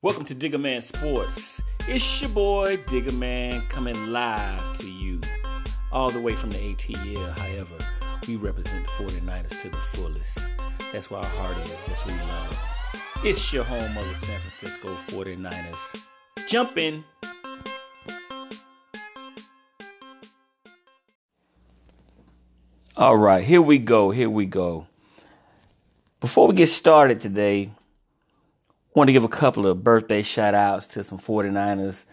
Welcome to Digger Man Sports. It's your boy Digger Man coming live to you all the way from the ATL. However, we represent the 49ers to the fullest. That's where our heart is. That's what we love. It's your home of the San Francisco 49ers. Jump in. All right, here we go. Here we go. Before we get started today, want to give a couple of birthday shout outs to some 49ers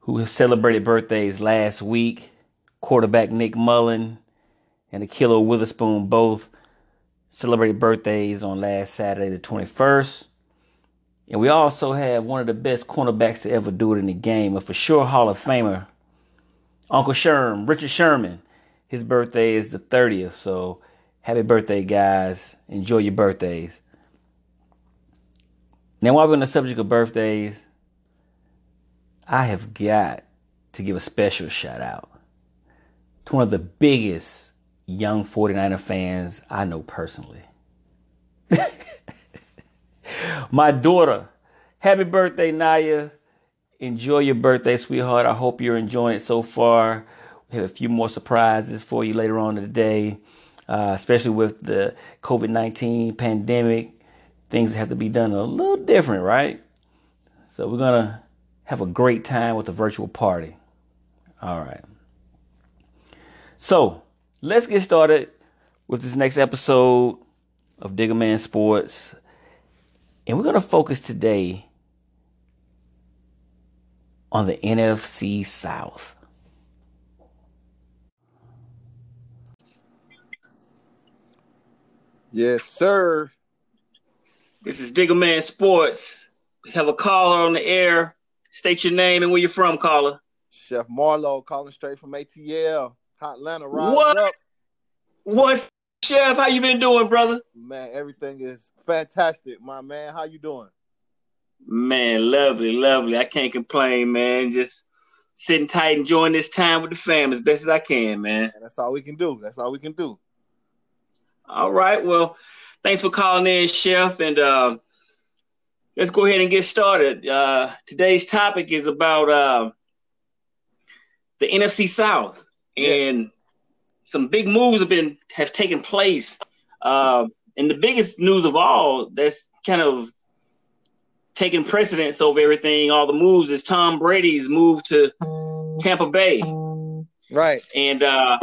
who celebrated birthdays last week. Quarterback Nick Mullen and Ahkello Witherspoon both celebrated birthdays on last Saturday, the 21st. And we also have one of the best cornerbacks to ever do it in the game, a for sure Hall of Famer, Uncle Sherm, Richard Sherman. His birthday is the 30th, so happy birthday, guys. Enjoy your birthdays. Now, while we're on the subject of birthdays, I have got to give a special shout out to one of the biggest young 49er fans I know personally. My daughter, happy birthday, Naya. Enjoy your birthday, sweetheart. I hope you're enjoying it so far. We have a few more surprises for you later on in the day, uh, especially with the COVID 19 pandemic. Things have to be done a little different, right? So we're going to have a great time with the virtual party. All right. So let's get started with this next episode of Digger Man Sports. And we're going to focus today on the NFC South. Yes, sir. This is Digger Man Sports. We have a caller on the air. State your name and where you're from, caller. Chef Marlowe calling straight from ATL. Hot Atlanta, What? up. What's Chef? How you been doing, brother? Man, everything is fantastic, my man. How you doing? Man, lovely, lovely. I can't complain, man. Just sitting tight, enjoying this time with the fam as best as I can, man. And that's all we can do. That's all we can do. All right. Well, thanks for calling in, Chef. And uh, let's go ahead and get started. Uh, today's topic is about uh, the NFC South, and some big moves have been have taken place. Uh, and the biggest news of all that's kind of taking precedence over everything, all the moves, is Tom Brady's move to Tampa Bay. Right. And uh,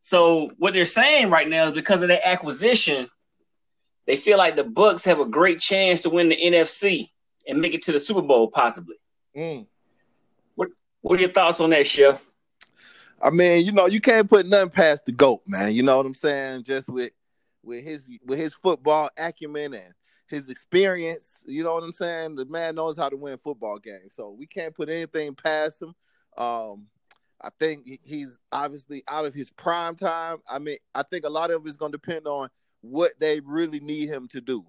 so what they're saying right now is because of that acquisition, they feel like the Bucs have a great chance to win the NFC and make it to the Super Bowl possibly. Mm. What are your thoughts on that, Chef? I mean, you know, you can't put nothing past the GOAT, man. You know what I'm saying? Just with with his with his football acumen and his experience, you know what I'm saying? The man knows how to win football games. So we can't put anything past him. Um I think he's obviously out of his prime time. I mean, I think a lot of it is going to depend on what they really need him to do.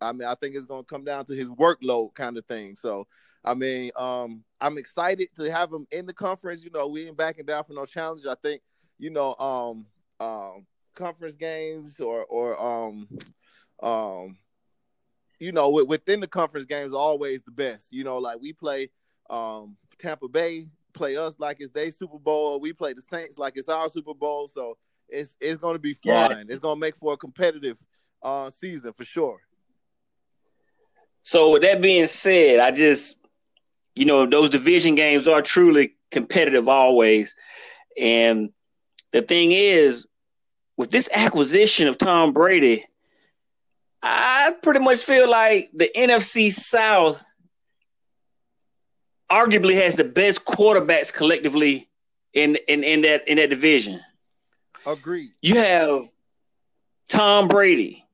I mean, I think it's going to come down to his workload kind of thing. So, I mean, um, I'm excited to have him in the conference. You know, we ain't backing down for no challenge. I think, you know, um, um, conference games or or um, um, you know, wi- within the conference games, always the best. You know, like we play um Tampa Bay, play us like it's their Super Bowl. We play the Saints like it's our Super Bowl. So it's it's going to be Yeah. fun. It's going to make for a competitive uh season for sure. So with that being said, I just you know, those division games are truly competitive always. And the thing is, with this acquisition of Tom Brady, I pretty much feel like the NFC South arguably has the best quarterbacks collectively in in, in that in that division. Agreed. You have Tom Brady,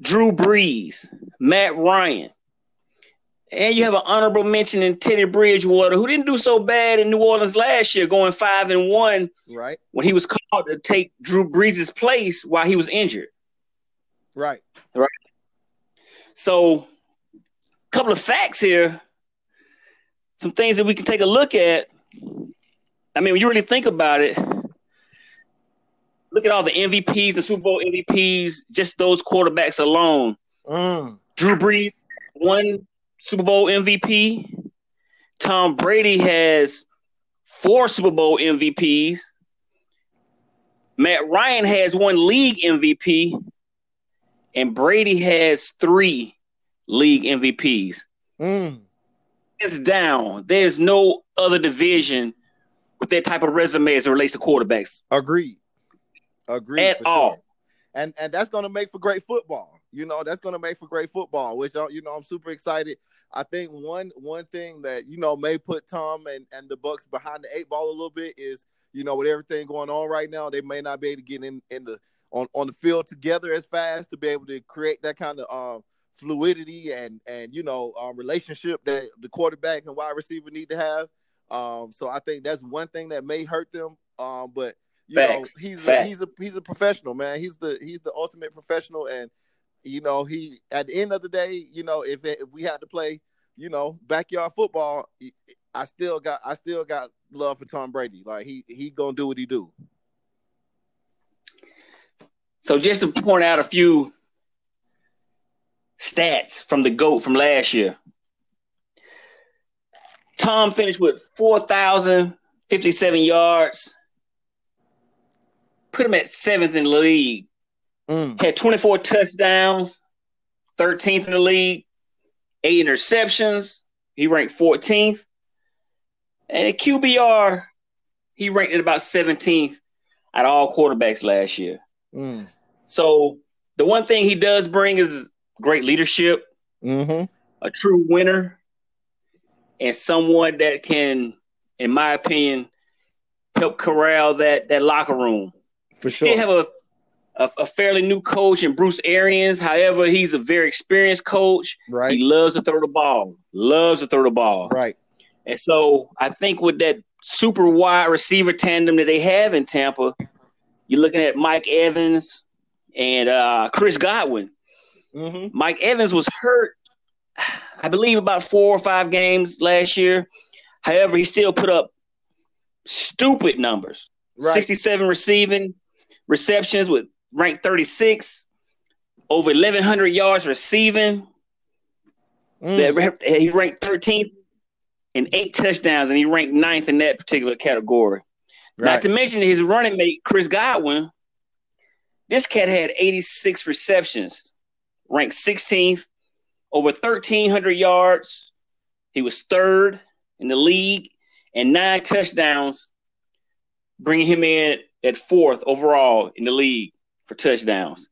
Drew Brees, Matt Ryan, and you have an honorable mention in Teddy Bridgewater, who didn't do so bad in New Orleans last year, going five and one Right. when he was called to take Drew Brees' place while he was injured. Right. Right. So, a couple of facts here, some things that we can take a look at. I mean, when you really think about it, look at all the MVPs and Super Bowl MVPs, just those quarterbacks alone. Mm. Drew Brees, one Super Bowl MVP. Tom Brady has four Super Bowl MVPs. Matt Ryan has one league MVP, and Brady has three league MVPs. Mm. It's down. There's no other division with that type of resume as it relates to quarterbacks. Agreed. Agreed. At all. sure. And and that's gonna make for great football. You know, that's gonna make for great football, which you know I'm super excited. I think one one thing that you know may put Tom and, and the Bucs behind the eight ball a little bit is, you know, with everything going on right now, they may not be able to get in in the on, on the field together as fast to be able to create that kind of um fluidity and and you know um, relationship that the quarterback and wide receiver need to have. Um, so I think that's one thing that may hurt them. Um, but you Facts. know he's a, he's a he's a professional man. He's the he's the ultimate professional, and you know he at the end of the day, you know if it, if we had to play, you know backyard football, I still got I still got love for Tom Brady. Like he he gonna do what he do. So just to point out a few stats from the GOAT from last year. Tom finished with 4,057 yards. Put him at seventh in the league. Mm. Had 24 touchdowns, 13th in the league, eight interceptions. He ranked 14th. And at QBR, he ranked at about 17th out of all quarterbacks last year. Mm. So the one thing he does bring is great leadership, Mm-hmm. a true winner, and someone that can, in my opinion, help corral that that locker room. For Still sure. have a, a a fairly new coach in Bruce Arians. However, he's a very experienced coach. right. He loves to throw the ball. Loves to throw the ball. Right. And so I think with that super wide receiver tandem that they have in Tampa, you're looking at Mike Evans and uh, Chris Godwin. Mm-hmm. Mike Evans was hurt, I believe, about four or five games last year. However, he still put up stupid numbers Right. 67 receiving receptions with ranked 36, over 1,100 yards receiving. Mm. That he ranked 13th and eight touchdowns, and he ranked ninth in that particular category. Not to mention his running mate, Chris Godwin. This cat had 86 receptions, ranked 16th, over 1,300 yards. He was third in the league and nine touchdowns, bringing him in at fourth overall in the league for touchdowns.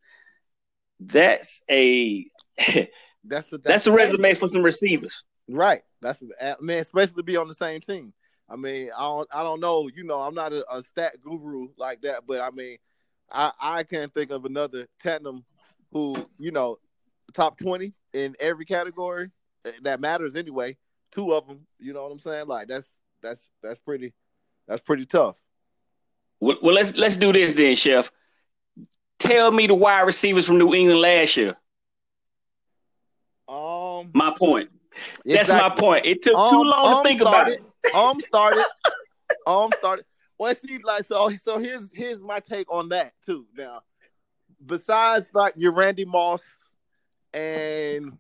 That's a That's a, that's a resume for some receivers. Right. That's I mean, especially to be on the same team. I mean, I don't, I don't know. You know, I'm not a, a stat guru like that, but I mean, I, I can't think of another tandem who, you know, top twenty in every category eh, that matters anyway. Two of them, you know what I'm saying? Like that's that's that's pretty that's pretty tough. Well, well, let's let's do this then, Chef. Tell me the wide receivers from New England last year. Um, My point. That's my point. It took too Um, long to um think about it. Um started. um started. Well, see, like so. So here's here's my take on that too. Now, besides like your Randy Moss, and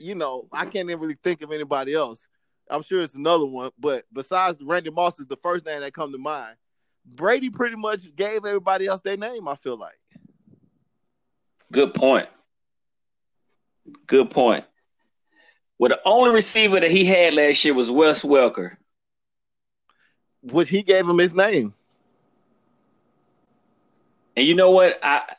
you know, I can't even really think of anybody else. I'm sure it's another one, but besides Randy Moss is the first name that come to mind. Brady pretty much gave everybody else their name. I feel like. Good point. Good point. Well, the only receiver that he had last year was Wes Welker. Which he gave him his name. And you know what? I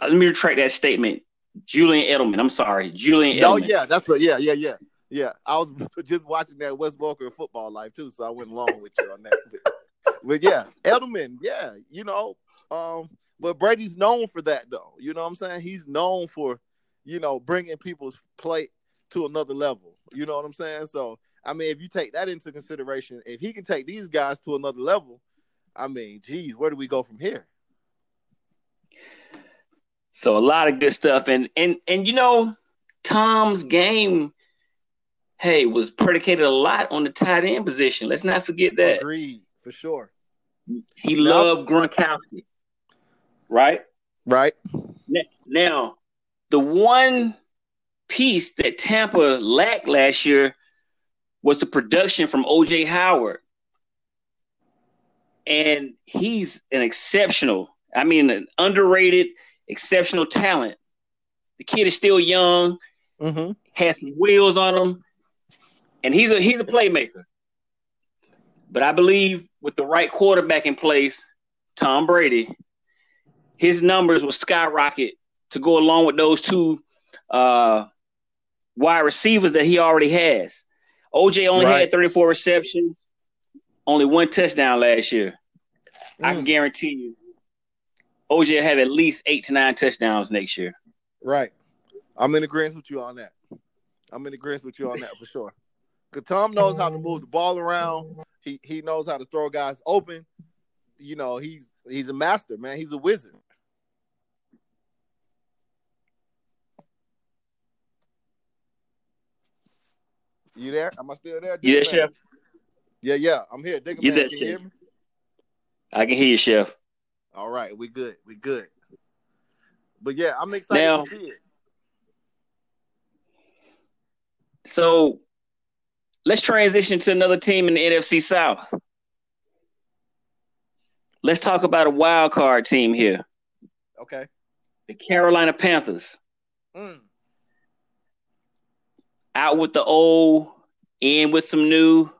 let me retract that statement. Julian Edelman. I'm sorry, Julian Oh Edelman. yeah, that's what. Yeah, yeah, yeah, yeah. I was just watching that Wes Welker football life too, so I went along with you on that. But, yeah, Edelman. Yeah, you know, um, but Brady's known for that though. You know what I'm saying? He's known for, you know, bringing people's play to another level. You know what I'm saying? So I mean, if you take that into consideration, if he can take these guys to another level, I mean, geez, where do we go from here? So a lot of good stuff, and and and you know, Tom's game, hey, was predicated a lot on the tight end position. Let's not forget that Agreed, for sure. he Yep. loved Gronkowski, right? Right. Now, the one piece that Tampa lacked last year was the production from OJ Howard. And he's an exceptional, I mean, an underrated, exceptional talent. The kid is still young, Mm-hmm. has some wheels on him, and he's a he's a playmaker. But I believe with the right quarterback in place, Tom Brady, his numbers will skyrocket to go along with those two uh, wide receivers that he already has. OJ only Right. had 34 receptions, only one touchdown last year. I Mm. can guarantee you, OJ will have at least eight to nine touchdowns next year. Right. I'm in agreement with you on that. I'm in agreement with you on that for sure. Cause Tom knows how to um, move the ball around. He he knows how to throw guys open. You know, he's he's a master, man. He's a wizard. You there? Am I still there? You there, Chef? Yeah, yeah. I'm here. Digger You man, there, can you hear me? I can hear you, Chef. All right, we good. We good. But yeah, I'm excited Now- to see it. So let's transition to another team in the NFC South. Let's talk about a wild card team here, Okay. the Carolina Panthers. Mm. Out with the old, in with some new.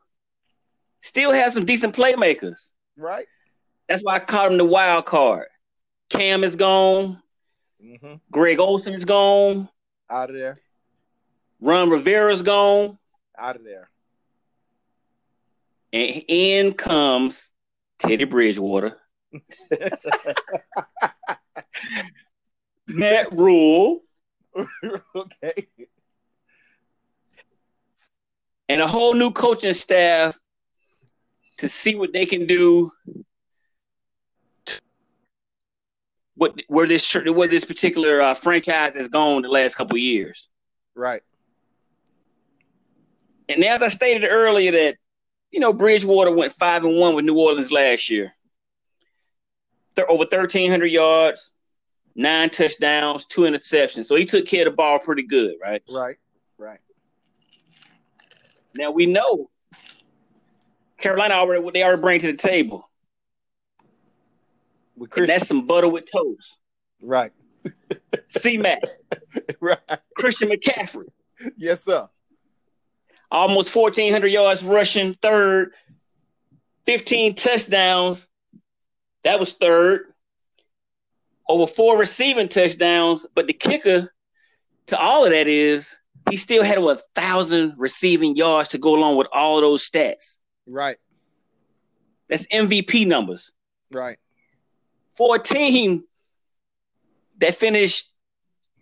Still have some decent playmakers. Right? That's why I called them the wild card. Cam is gone. Mm-hmm. Greg Olsen is gone. Out of there. Ron Rivera's gone. Out of there. And in comes Teddy Bridgewater. Matt Rhule. okay. and a whole new coaching staff to see what they can do. What where this where this particular uh, franchise has gone the last couple of years, Right. and as I stated earlier, that you know Bridgewater went five and one with New Orleans last year. They're over thirteen hundred yards, nine touchdowns, two interceptions. So he took care of the ball pretty good, right? Right. Right. Now we know Carolina already what they already bring to the table. And that's some butter with toast. Right. C Mac, Right. Christian McCaffrey, Yes, sir. Almost 1,400 yards rushing, third, 15 touchdowns. That was third. Over four receiving touchdowns. But the kicker to all of that is he still had a thousand receiving yards to go along with all of those stats. Right. That's MVP numbers. Right. For a team that finished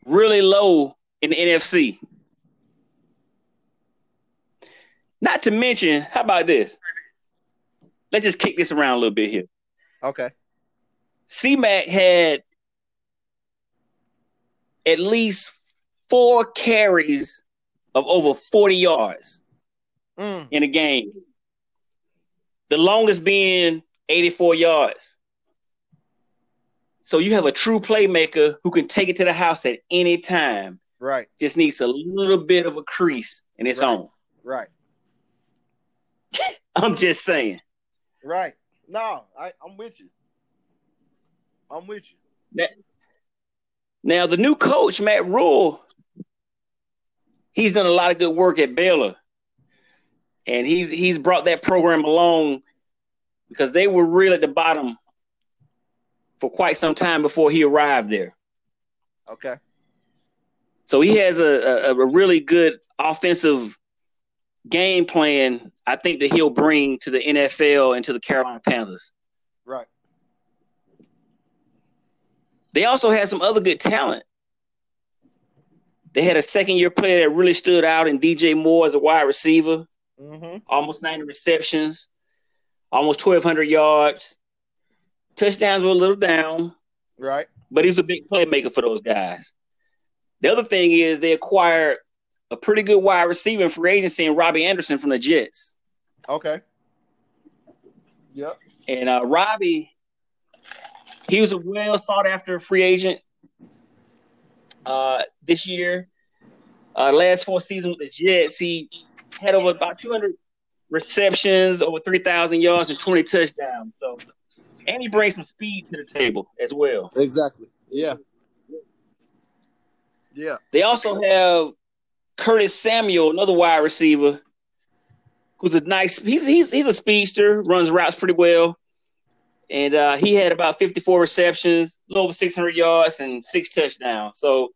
really low in the NFC. Not to mention, how about this? Let's just kick this around a little bit here. Okay. C-Mac had at least four carries of over 40 yards Mm. in a game. The longest being 84 yards. So you have a true playmaker who can take it to the house at any time. Right. Just needs a little bit of a crease in its Right. own. Right. I'm just saying. Right. No, I, I'm with you. I'm with you. Now the new coach, Matt Rhule, he's done a lot of good work at Baylor. And he's he's brought that program along because they were really at the bottom for quite some time before he arrived there. Okay. So he has a, a, a really good offensive game plan, I think, that he'll bring to the NFL and to the Carolina Panthers. Right. They also had some other good talent. They had a second year player that really stood out in DJ Moore as a wide receiver, Mm-hmm. almost 90 receptions, almost 1,200 yards. Touchdowns were a little down, Right. but he's a big playmaker for those guys. The other thing is they acquired a pretty good wide receiver in free agency in Robbie Anderson from the Jets. Okay. Yep. And uh, Robbie, he was a well sought after free agent uh, this year. Uh, last four seasons with the Jets, he had over about 200 receptions, over 3,000 yards, and 20 touchdowns. So, and he brings some speed to the table as well. Exactly. Yeah. Yeah. They also have Curtis Samuel, another wide receiver, who's a nice. He's he's he's a speedster, runs routes pretty well, and uh, he had about 54 receptions, a little over 600 yards, and six touchdowns. So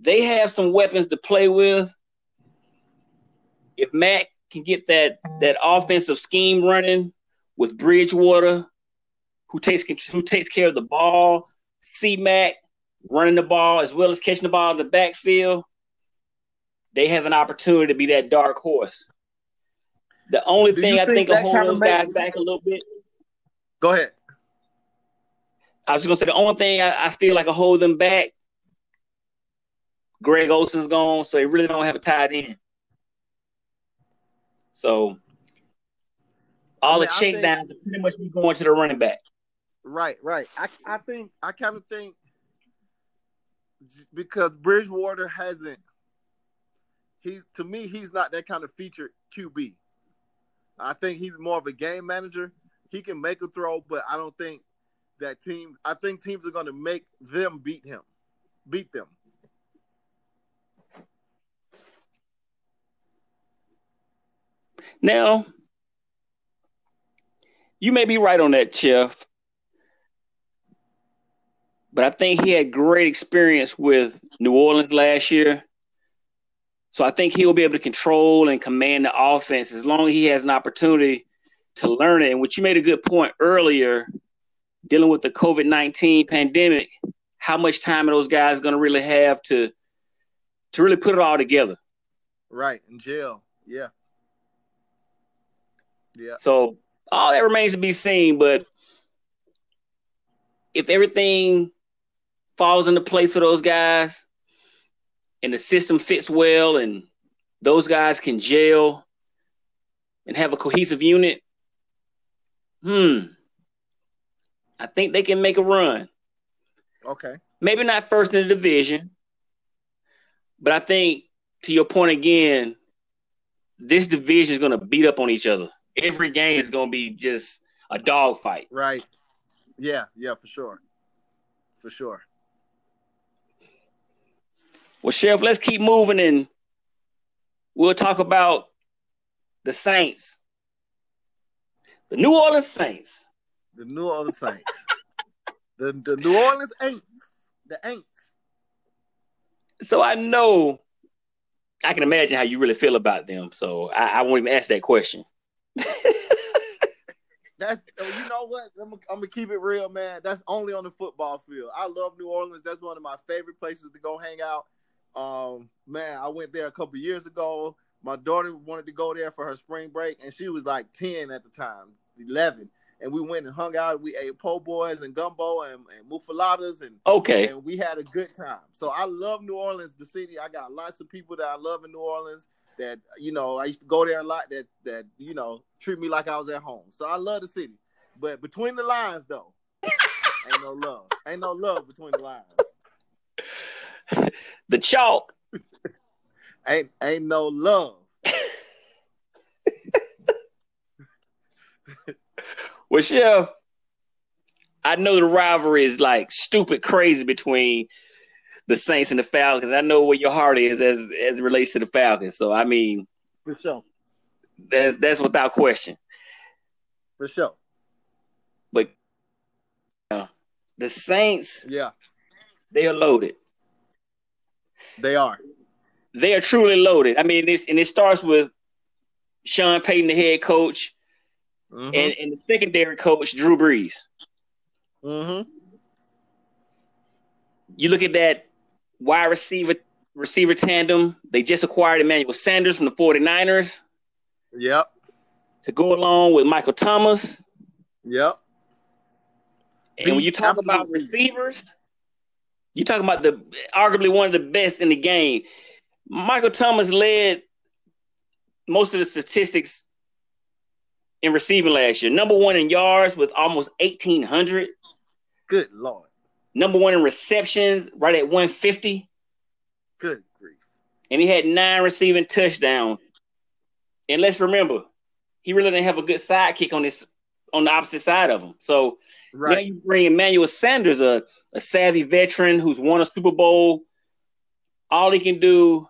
they have some weapons to play with. If Matt can get that that offensive scheme running with Bridgewater, who takes who takes care of the ball, C Mac running the ball as well as catching the ball in the backfield, they have an opportunity to be that dark horse. The only Do thing I think think will that hold those guys back a little bit. Go ahead. I was gonna say the only thing I, I feel like will hold them back. Greg Olsen's gone, so they really don't have a tight end. So all mean, the think- are pretty much going to the running back. Right, right. I I think I kind of think because Bridgewater hasn't he's to me he's not that kind of featured QB. I think he's more of a game manager. He can make a throw, but I don't think that team I think teams are going to make them beat him. Beat them. Now, you may be right on that, Chef. But I think he had great experience with New Orleans last year. So I think he'll be able to control and command the offense as long as he has an opportunity to learn it. And which you made a good point earlier, dealing with the COVID 19 pandemic, how much time are those guys going to really have to to really put it all together? Right, in jail. Yeah. Yeah. So all that remains to be seen. But if everything falls into place for those guys and the system fits well and those guys can gel and have a cohesive unit, hmm, I think they can make a run. Okay. Maybe not first in the division, but I think to your point again, this division is going to beat up on each other. Every game is going to be just a dogfight. Right. Yeah, yeah, for sure. For sure. Well, Sheriff, let's keep moving and we'll talk about the Saints. The New Orleans Saints. The New Orleans Saints. the the New Orleans Aints. The Aints. So I know I can imagine how you really feel about them. So I, I won't even ask that question. That's oh, you know what? I'm, I'm gonna keep it real, man. That's only on the football field. I love New Orleans. That's one of my favorite places to go hang out. Um, man, I went there a couple years ago. My daughter wanted to go there for her spring break, and she was like 10 at the time, 11. And we went and hung out. We ate po' boys and gumbo and, and mufaladas, and Okay. and we had a good time. So I love New Orleans, the city. I got lots of people that I love in New Orleans. That you know, I used to go there a lot. That that you know treat me like I was at home. So I love the city. But between the lines, though, ain't no love. Ain't no love between the lines. The chalk. Ain't ain't no love. Well, Chef, I know the rivalry is like stupid crazy between the Saints and the Falcons. I know where your heart is as as it relates to the Falcons. So I mean, For sure. that's that's without question. For sure. But uh, the Saints, Yeah, they are loaded. They are. They are truly loaded. I mean, this and it starts with Sean Payton, the head coach, Mhm. and, and the secondary coach, Drew Brees. Mhm. You look at that wide receiver receiver tandem. They just acquired Emmanuel Sanders from the 49ers Yep. to go along with Michael Thomas. Yep. And when you talk about receivers, you talking about the arguably one of the best in the game. Michael Thomas led most of the statistics in receiving last year. Number one in yards with almost 1,800. Good lord. Number one in receptions, right at 150. Good grief. and he had nine receiving touchdowns. And let's remember, he really didn't have a good sidekick on this on the opposite side of him. So right. now you bring Emmanuel Sanders, a, a savvy veteran who's won a Super Bowl. All he can do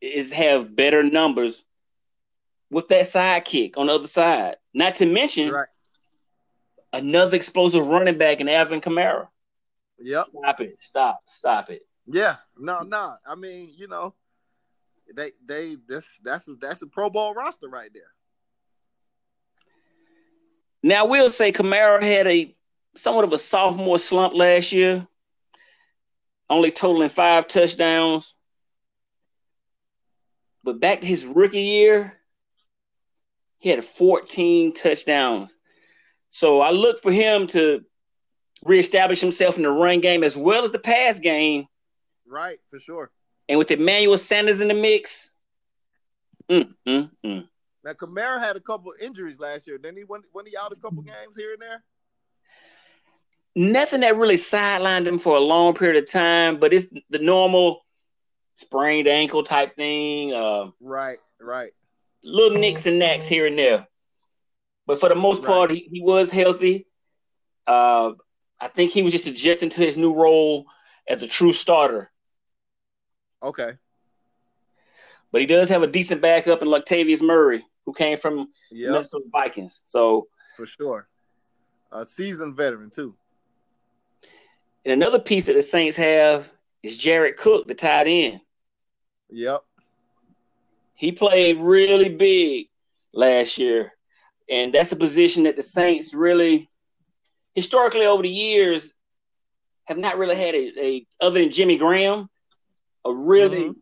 is have better numbers with that sidekick on the other side. Not to mention right. another explosive running back in Alvin Kamara. Yep. Stop it. Stop. Stop it. Yeah. No, no. I mean, you know, they they this that's that's a Pro Bowl roster right there. Now we'll say Kamara had a somewhat of a sophomore slump last year, only totaling five touchdowns. But back to his rookie year, he had 14 touchdowns. So I look for him to reestablish himself in the run game as well as the pass game. Right, for sure. And with Emmanuel Sanders in the mix, mm, mm, mm. Now Kamara had a couple injuries last year. Didn't he? went when he out a couple games here and there? Nothing that really sidelined him for a long period of time, but it's the normal sprained ankle type thing. Uh, right, right. Little nicks and knacks here and there, but for the most right. part, he, he was healthy. Uh, I think he was just adjusting to his new role as a true starter. Okay. But he does have a decent backup in Latavius Murray, who came from yep. Minnesota Vikings. So for sure, a seasoned veteran too. And another piece that the Saints have is Jared Cook, the tight end. Yep. He played really big last year, and that's a position that the Saints really, historically over the years, have not really had a, a other than Jimmy Graham, a really mm-hmm.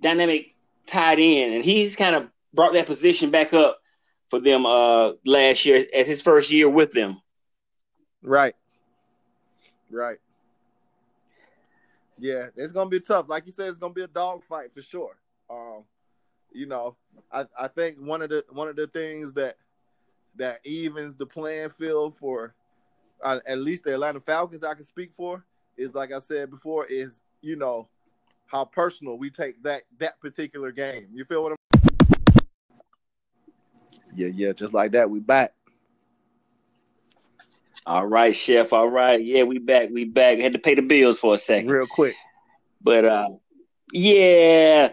dynamic tight end, and he's kind of brought that position back up for them uh last year as his first year with them. Right. Right. Yeah, it's gonna be tough. Like you said, it's gonna be a dog fight for sure. Um, you know, I, I think one of the one of the things that that evens the playing field for uh, at least the Atlanta Falcons I can speak for is like I said before is you know how personal we take that that particular game. You feel what I'm? Yeah, yeah, just like that, we back. All right, chef. All right, yeah, we back. We back. Had to pay the bills for a second, real quick. But uh, yeah,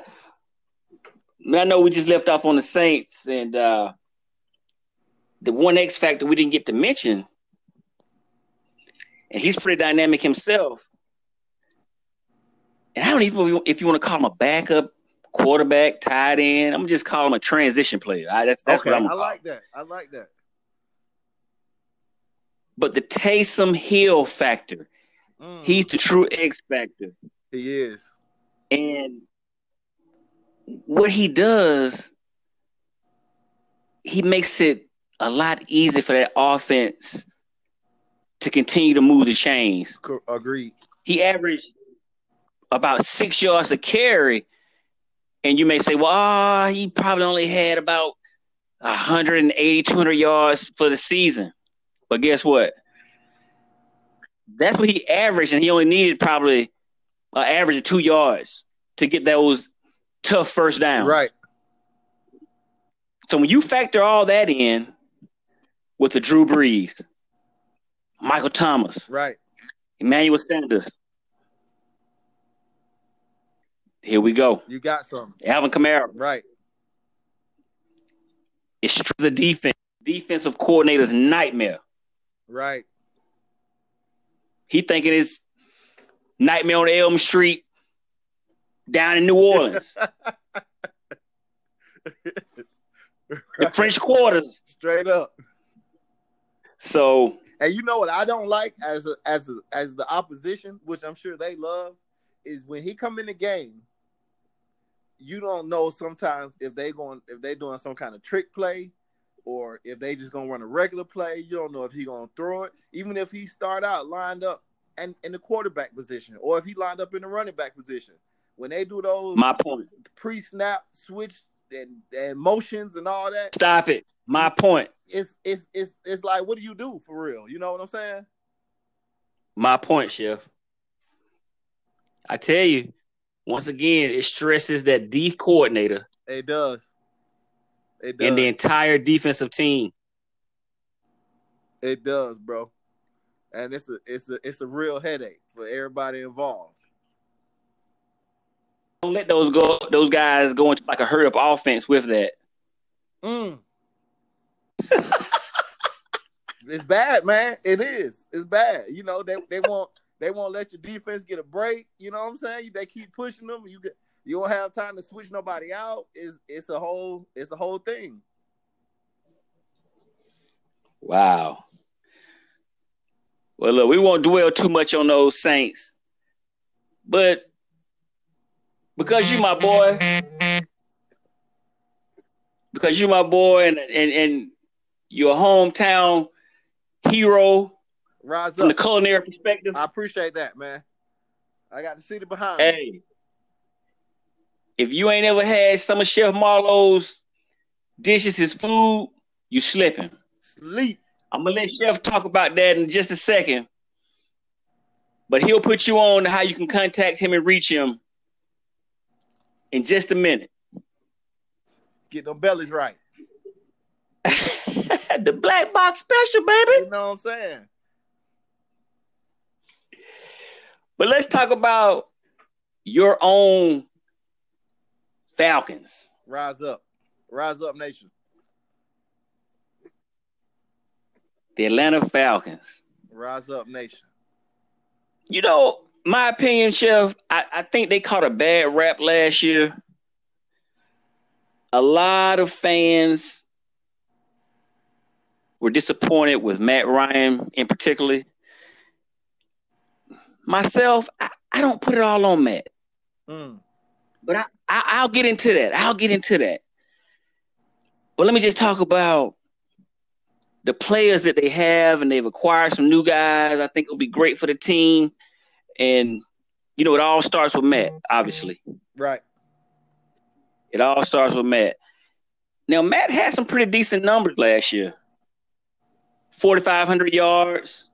I know we just left off on the Saints and uh, the one X factor we didn't get to mention, and he's pretty dynamic himself. And I don't even if you want to call him a backup quarterback, tight end. I'm just call him a transition player. I, that's that's okay, what I'm. I like that. I like that. But the Taysom Hill factor, mm. he's the true X factor. He is. And what he does, he makes it a lot easier for that offense to continue to move the chains. Agreed. He averaged about six yards a carry, and you may say, well, oh, he probably only had about 180, 200 yards for the season. But guess what? That's what he averaged, and he only needed probably an average of two yards to get those tough first downs. Right. So when you factor all that in with the Drew Brees, Michael Thomas, right, Emmanuel Sanders, here we go. You got some. Alvin Kamara. Right. It's a defense. Defensive coordinator's nightmare. Right. He thinking it's Nightmare on Elm Street down in New Orleans. the French quarters. Straight up. So and you know what I don't like as a, as a, as the opposition, which I'm sure they love, is when he come in the game. You don't know sometimes if they going if they doing some kind of trick play, or if they just gonna run a regular play. You don't know if he gonna throw it, even if he start out lined up and in the quarterback position, or if he lined up in the running back position. When they do those my point pre-snap switch and, and motions and all that. Stop it. My point. It's it's it's it's like what do you do for real? You know what I'm saying? My point, Chef. I tell you, once again, it stresses that D coordinator. It does. It does. And the entire defensive team. It does, bro. And it's a it's a it's a real headache for everybody involved. Don't let those go those guys go into like a hurry up offense with that. Mm. it's bad, man. It is. It's bad. You know, they they won't they won't let your defense get a break. You know what I'm saying? They keep pushing them. You get you don't have time to switch nobody out. It's it's a whole it's a whole thing. Wow. Well, look, we won't dwell too much on those Saints, but because you my boy, because you my boy, and and and you're hometown hero Rise from up. the culinary perspective. I appreciate that, man. I got to see the behind. me. Hey, if you ain't ever had some of Chef Marlowe's dishes, his food, you slipping. Sleep. I'm gonna let Chef talk about that in just a second. But he'll put you on how you can contact him and reach him in just a minute. Get them bellies right. the black box special, baby. You know what I'm saying? But let's talk about your own Falcons. Rise up. Rise up, nation. The Atlanta Falcons. Rise up, nation. You know, my opinion, Chef, I, I think they caught a bad rap last year. A lot of fans were disappointed with Matt Ryan in particular. Myself, I, I don't put it all on Matt, Mm. but I, I, I'll get into that. I'll get into that. But let me just talk about the players that they have, and they've acquired some new guys. I think it'll be great for the team. And you know, it all starts with Matt, obviously. Right. It all starts with Matt. Now, Matt had some pretty decent numbers last year 4,500 yards,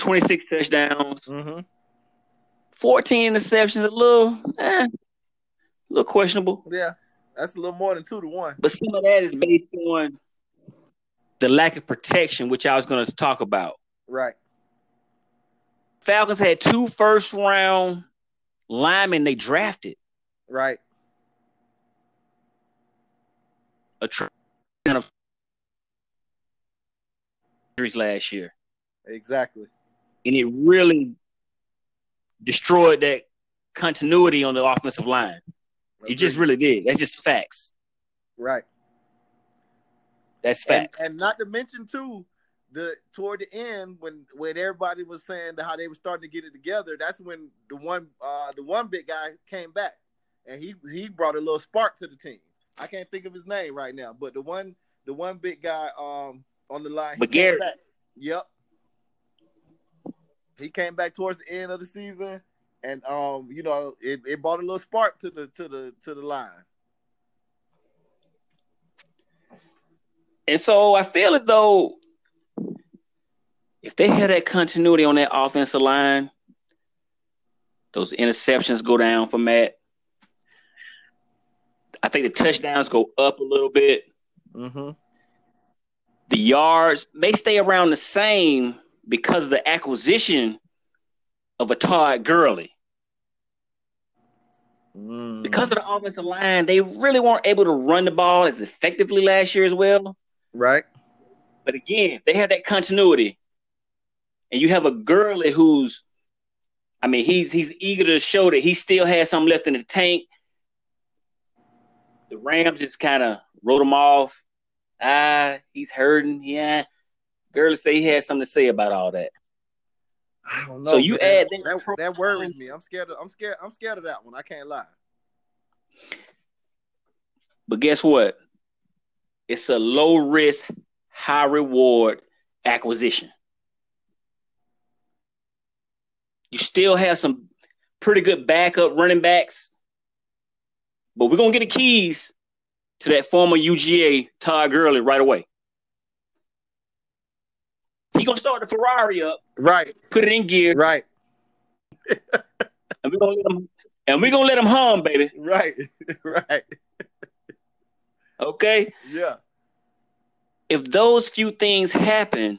26 touchdowns, Mm-hmm. 14 interceptions, a little, eh, a little questionable. Yeah. That's a little more than two to one. But some of that is based on the lack of protection, which I was going to talk about. Right. Falcons had two first round linemen they drafted. Right. a tr- of injuries last year, Exactly. And it really destroyed that continuity on the offensive line. It just really did. That's just facts. right. That's And, facts. and not to mention too, the toward the end when when everybody was saying how they were starting to get it together, that's when the one uh the one big guy came back and he he brought a little spark to the team. I can't think of his name right now, but the one the one big guy um on the line McGary. Yep. He came back towards the end of the season and um you know it, it brought a little spark to the to the to the line. and so I feel as though if they had that continuity on that offensive line, those interceptions go down for Matt. I think the touchdowns go up a little bit. Mm-hmm. the yards may stay around the same because of the acquisition of a Todd Gurley. Mm. Because of the offensive line, they really weren't able to run the ball as effectively last year as well. right. But again, they have that continuity. And you have a Gurley who's I mean, he's he's eager to show that he still has something left in the tank. The Rams just kind of wrote him off. Ah, he's hurting. Yeah. Gurley say he has something to say about all that. I don't know. So you man. add that that, pro- that worries me. I'm scared. Of, I'm scared. I'm scared of that one. I can't lie. But guess what? It's a low risk, high reward acquisition. You still have some pretty good backup running backs, but we're gonna get the keys to that former UGA Todd Gurley right away. He's gonna start the Ferrari up, Right. put it in gear, Right. and we're gonna let him and we're gonna let him hum, baby. Right, right. Okay. Yeah. If those few things happen,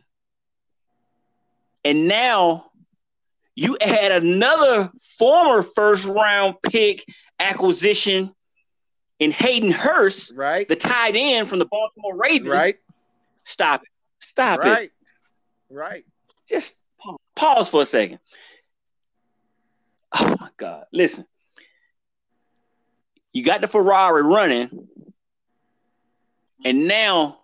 and now you add another former first round pick acquisition in Hayden Hurst, Right. the tight end from the Baltimore Ravens. Right. Stop it. Stop it. Right. Just pause for a second. Oh my God. Listen. You got the Ferrari running, and now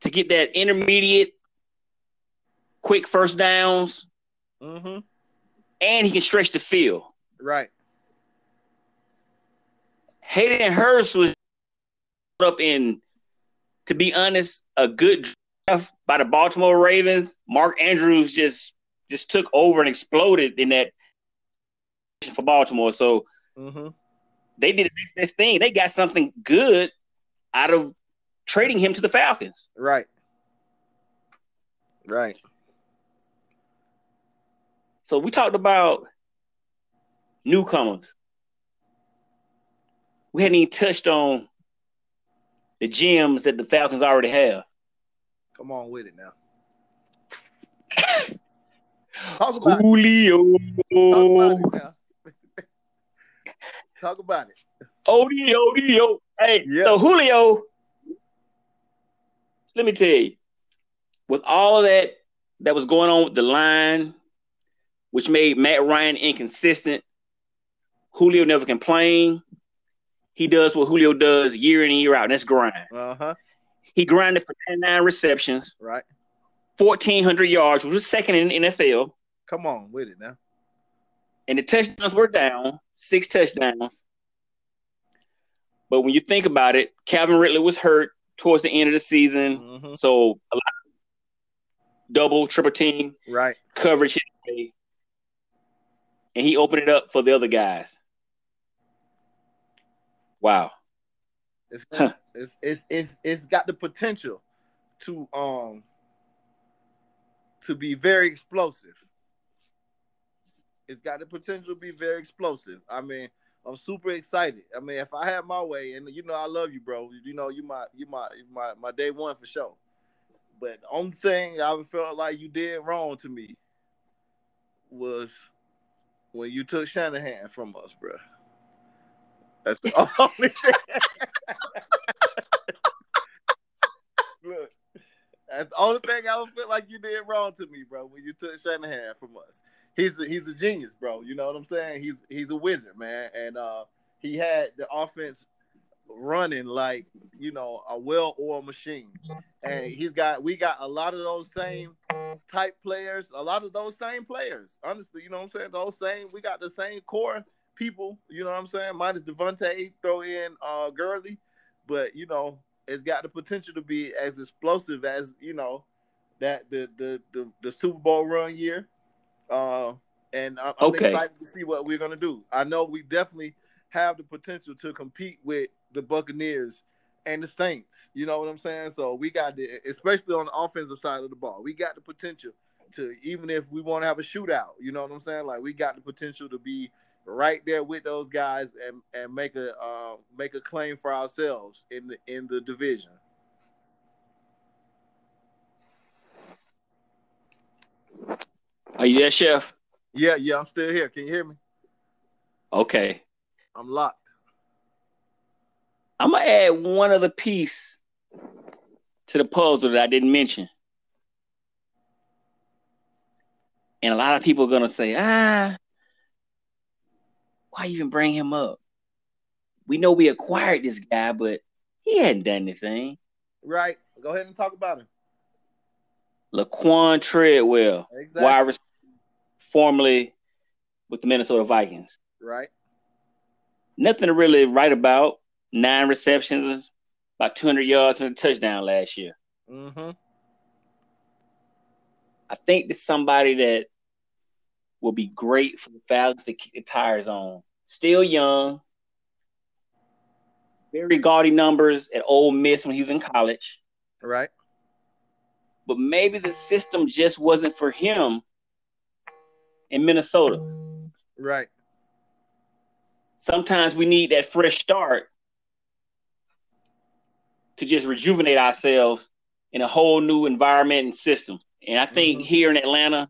to get that intermediate quick first downs, Mm-hmm. and he can stretch the field. Right. Hayden Hurst was up in, to be honest, a good draft by the Baltimore Ravens. Mark Andrews just just took over and exploded in that for Baltimore. So Mm-hmm. they did the next best thing. They got something good out of trading him to the Falcons. Right. Right. So we talked about newcomers. We hadn't even touched on the gems that the Falcons already have. Come on with it now. Talk about it. Julio, Talk about it. Talk about it. Odie, Odie, Hey, Yeah. so Julio, let me tell you, with all of that that was going on with the line, which made Matt Ryan inconsistent, Julio never complained. He does what Julio does year in and year out, and that's grind. Uh huh. He grinded for 99 receptions, Right. 1,400 yards, which was second in the NFL, Come on with it now. and the touchdowns were down, six touchdowns. But when you think about it, Calvin Ridley was hurt towards the end of the season. Mm-hmm. So a lot double, triple team Right. coverage, and he opened it up for the other guys. Wow. It's, Huh. it's it's it's it's got the potential to um to be very explosive. It's got the potential to be very explosive. I mean, I'm super excited. I mean, if I had my way, and you know, I love you, bro. You know, you my you my my my day one for sure. But the only thing I felt like you did wrong to me was when you took Shanahan from us, bro. That's the only thing. Look, that's the only thing I would feel like you did wrong to me, bro. When you took Shanahan from us, he's a, he's a genius, bro. You know what I'm saying? He's he's a wizard, man, and uh, he had the offense running like you know a well-oiled machine, and he's got we got a lot of those same type players, a lot of those same players. Honestly, you know what I'm saying? Those same we got the same core people. You know what I'm saying? Minus Devonta, throw in uh Gurley, but you know it's got the potential to be as explosive as you know that the the the, the Super Bowl run year. Uh, and I'm, I'm Okay. excited to see what we're gonna do. I know we definitely have the potential to compete with the Buccaneers and the Saints. You know what I'm saying? So we got the, especially on the offensive side of the ball, we got the potential to even if we want to have a shootout. You know what I'm saying? Like we got the potential to be right there with those guys and and make a uh, make a claim for ourselves in the in the division. Are you there, Chef? Yeah, yeah, I'm still here. Can you hear me? Okay. I'm locked. I'm gonna add one other piece to the puzzle that I didn't mention. And a lot of people are gonna say, ah, why even bring him up? We know we acquired this guy, but he hadn't done anything. Right. Go ahead and talk about him. Laquan Treadwell, Exactly. wide receiver, formerly with the Minnesota Vikings. Right. Nothing to really write about. Nine receptions, about 200 yards and a touchdown last year. Mm-hmm. I think this somebody that will be great for the Falcons to kick the tires on. Still young, very gaudy numbers at Ole Miss when he was in college. Right. but maybe the system just wasn't for him in Minnesota. Right. Sometimes we need that fresh start to just rejuvenate ourselves in a whole new environment and system. And I think mm-hmm. here in Atlanta,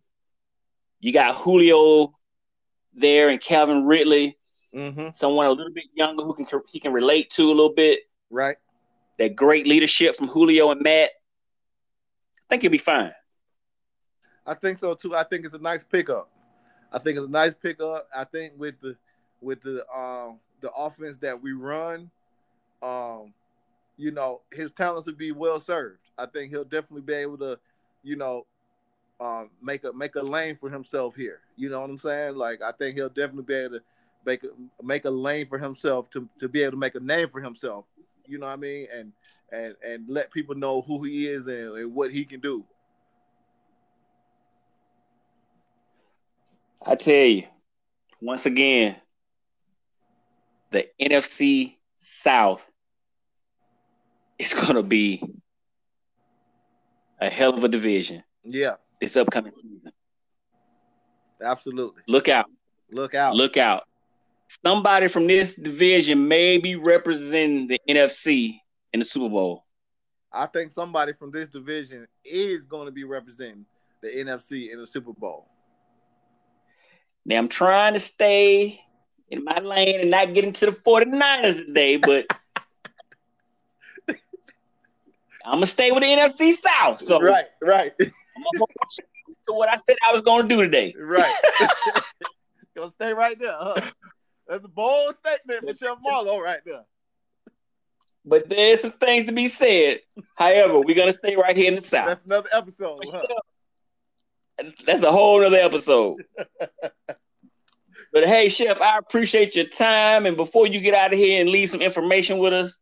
you got Julio there and Calvin Ridley, mm-hmm. someone a little bit younger who can he can relate to a little bit. Right. That great leadership from Julio and Matt. I think he'll be fine. I think so too. I think it's a nice pickup. I think it's a nice pickup. I think with the with the um the offense that we run, um, you know, his talents would be well served. I think he'll definitely be able to, you know, um, make a make a lane for himself here. You know what I'm saying? Like I think he'll definitely be able to make a make a lane for himself to to be able to make a name for himself. You know what I mean? And and and let people know who he is and, and what he can do. I tell you, once again, the NFC South is going to be a hell of a division. Yeah. This upcoming season. Absolutely. Look out. Look out. Look out. Somebody from this division may be representing the NFC in the Super Bowl. I think somebody from this division is going to be representing the NFC in the Super Bowl. Now I'm trying to stay in my lane and not get into the 49ers today, but I'm gonna stay with the NFC South. So right, right. To what I said I was gonna do today. Right. gonna stay right there. Huh? That's a bold statement for Chef Marlo right there. But there's some things to be said. However, we're gonna stay right here in the South. That's another episode. Huh? That's a whole other episode. but hey, Chef, I appreciate your time. And before you get out of here and leave some information with us,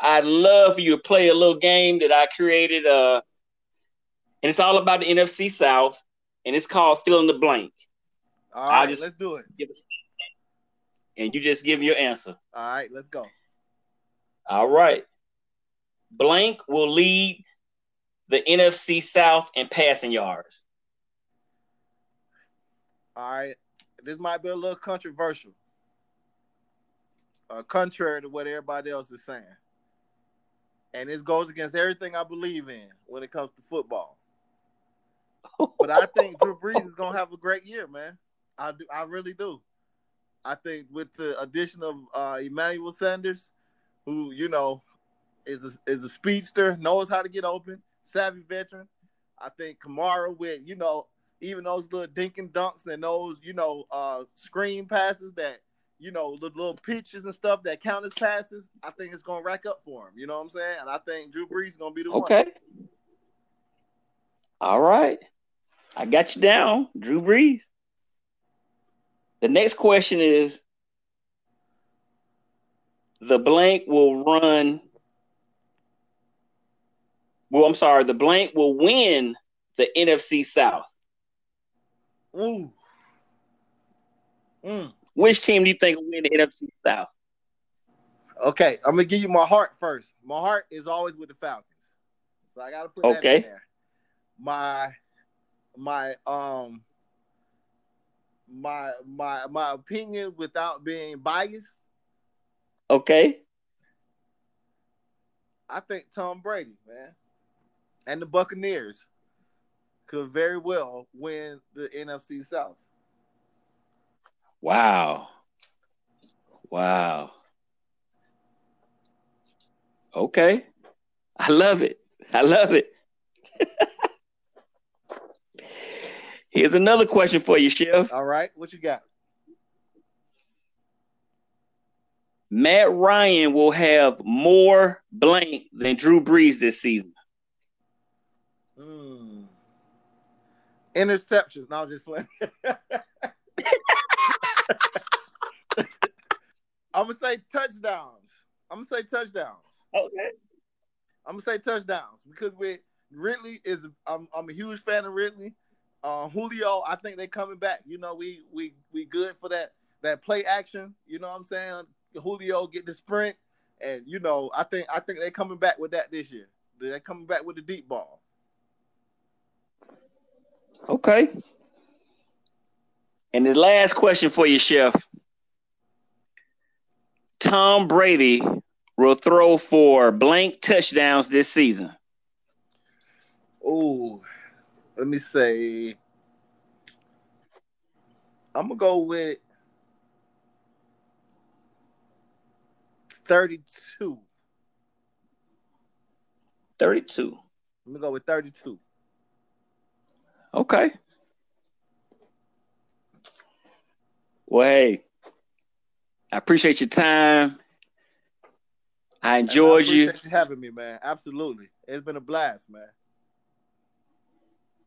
I'd love for you to play a little game that I created. Uh, and it's all about the NFC South, and it's called fill in the blank. All right, let's do it. and you just give your answer. All right, let's go. All right. Blank will lead the NFC South in passing yards. All right. This might be a little controversial. Uh, contrary to what everybody else is saying and this goes against everything I believe in when it comes to football. But I think Drew Brees is gonna have a great year, man. I do, I really do. I think with the addition of uh, Emmanuel Sanders, who you know is a, is a speedster, knows how to get open, savvy veteran. I think Kamara with you know even those little dinking dunks and those you know uh, screen passes that you know, the little pitches and stuff that count as passes, I think it's gonna rack up for him. You know what I'm saying? And I think Drew Brees is gonna be the okay. one. Okay. All right. I got you down, Drew Brees. The next question is the blank will run. Well, I'm sorry, the blank will win the NFC South. Ooh. Mm. Which team do you think will win the NFC South? Okay, I'm gonna give you my heart first. My heart is always with the Falcons, so I gotta put okay. that in there. My my um my my my opinion without being biased. Okay. I think Tom Brady, man, and the Buccaneers could very well win the NFC South. Wow. Wow. Okay. I love it. I love it. Here's another question for you, Chef. All right. What you got? Matt Ryan will have more blank than Drew Brees this season. Mm. Interceptions. No, just playing. I'm gonna say touchdowns. I'm gonna say touchdowns. Okay. I'm gonna say touchdowns because with Ridley is I'm I'm a huge fan of Ridley. Uh, Julio, I think they coming back. You know, we we we good for that that play action. You know what I'm saying? Julio get the sprint, and you know I think I think they coming back with that this year. They're coming back with the deep ball. Okay. And the last question for you, Chef. Tom Brady will throw for blank touchdowns this season. Oh, let me say. I'm gonna go with 32. 32. Let me go with 32. Okay. Well, hey, I appreciate your time. I enjoyed I you. you having me, man. Absolutely. It's been a blast, man.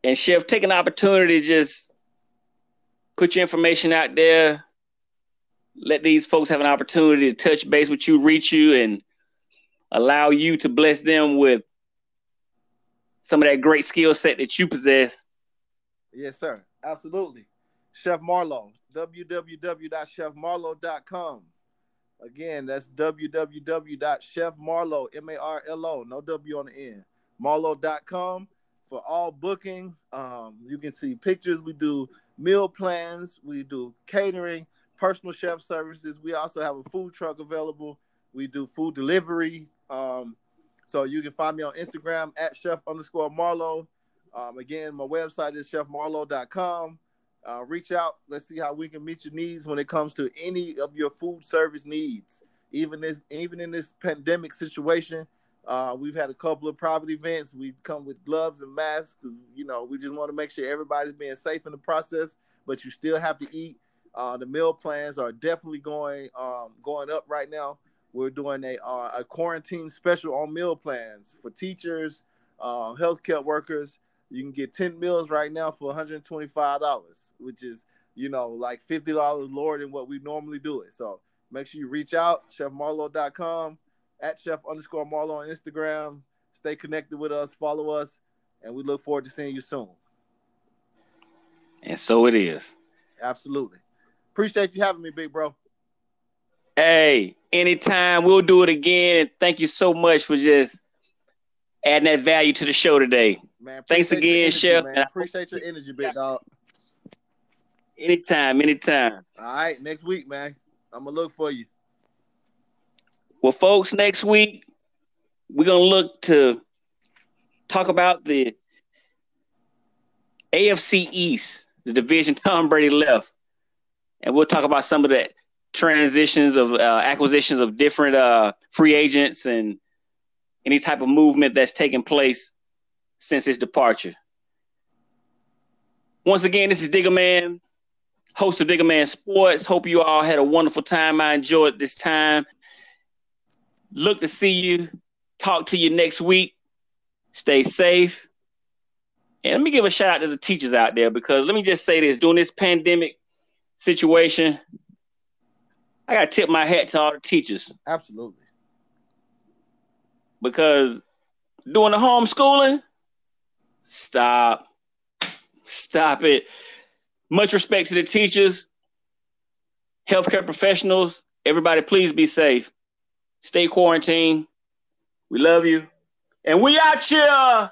And Chef, take an opportunity to just put your information out there. Let these folks have an opportunity to touch base with you, reach you, and allow you to bless them with some of that great skill set that you possess. Yes, sir. Absolutely. Chef Marlo, www.chefmarlo.com. Again, that's www.chefmarlo, M-A-R-L-O, no W on the end, marlo.com for all booking. Um, you can see pictures. We do meal plans. We do catering, personal chef services. We also have a food truck available. We do food delivery. Um, so you can find me on Instagram at chef underscore Marlo. Um, again, my website is chefmarlo.com. Uh, reach out. Let's see how we can meet your needs when it comes to any of your food service needs. Even this, even in this pandemic situation, uh, we've had a couple of private events. We come with gloves and masks. You know, we just want to make sure everybody's being safe in the process. But you still have to eat. Uh, the meal plans are definitely going um, going up right now. We're doing a uh, a quarantine special on meal plans for teachers, uh, healthcare workers, you can get 10 meals right now for $125, which is, you know, like $50 lower than what we normally do it. So make sure you reach out, chefmarlo.com, at chef underscore Marlo on Instagram. Stay connected with us, follow us, and we look forward to seeing you soon. And so it is. Absolutely. Appreciate you having me, big bro. Hey, anytime we'll do it again. And thank you so much for just adding that value to the show today. Man, thanks again, energy, Chef. Man. Appreciate your energy, big dog. Anytime, anytime. All right, next week, man. I'm gonna look for you. Well, folks, next week we're gonna look to talk about the AFC East, the division Tom Brady left, and we'll talk about some of the transitions of uh, acquisitions of different uh, free agents and any type of movement that's taken place since his departure. Once again, this is Digger Man, host of Digger Man Sports. Hope you all had a wonderful time. I enjoyed this time. Look to see you. Talk to you next week. Stay safe. And let me give a shout out to the teachers out there because let me just say this during this pandemic situation, I got to tip my hat to all the teachers. Absolutely. Because doing the homeschooling, Stop. Stop it. Much respect to the teachers, healthcare professionals. Everybody, please be safe. Stay quarantined. We love you. And we out here.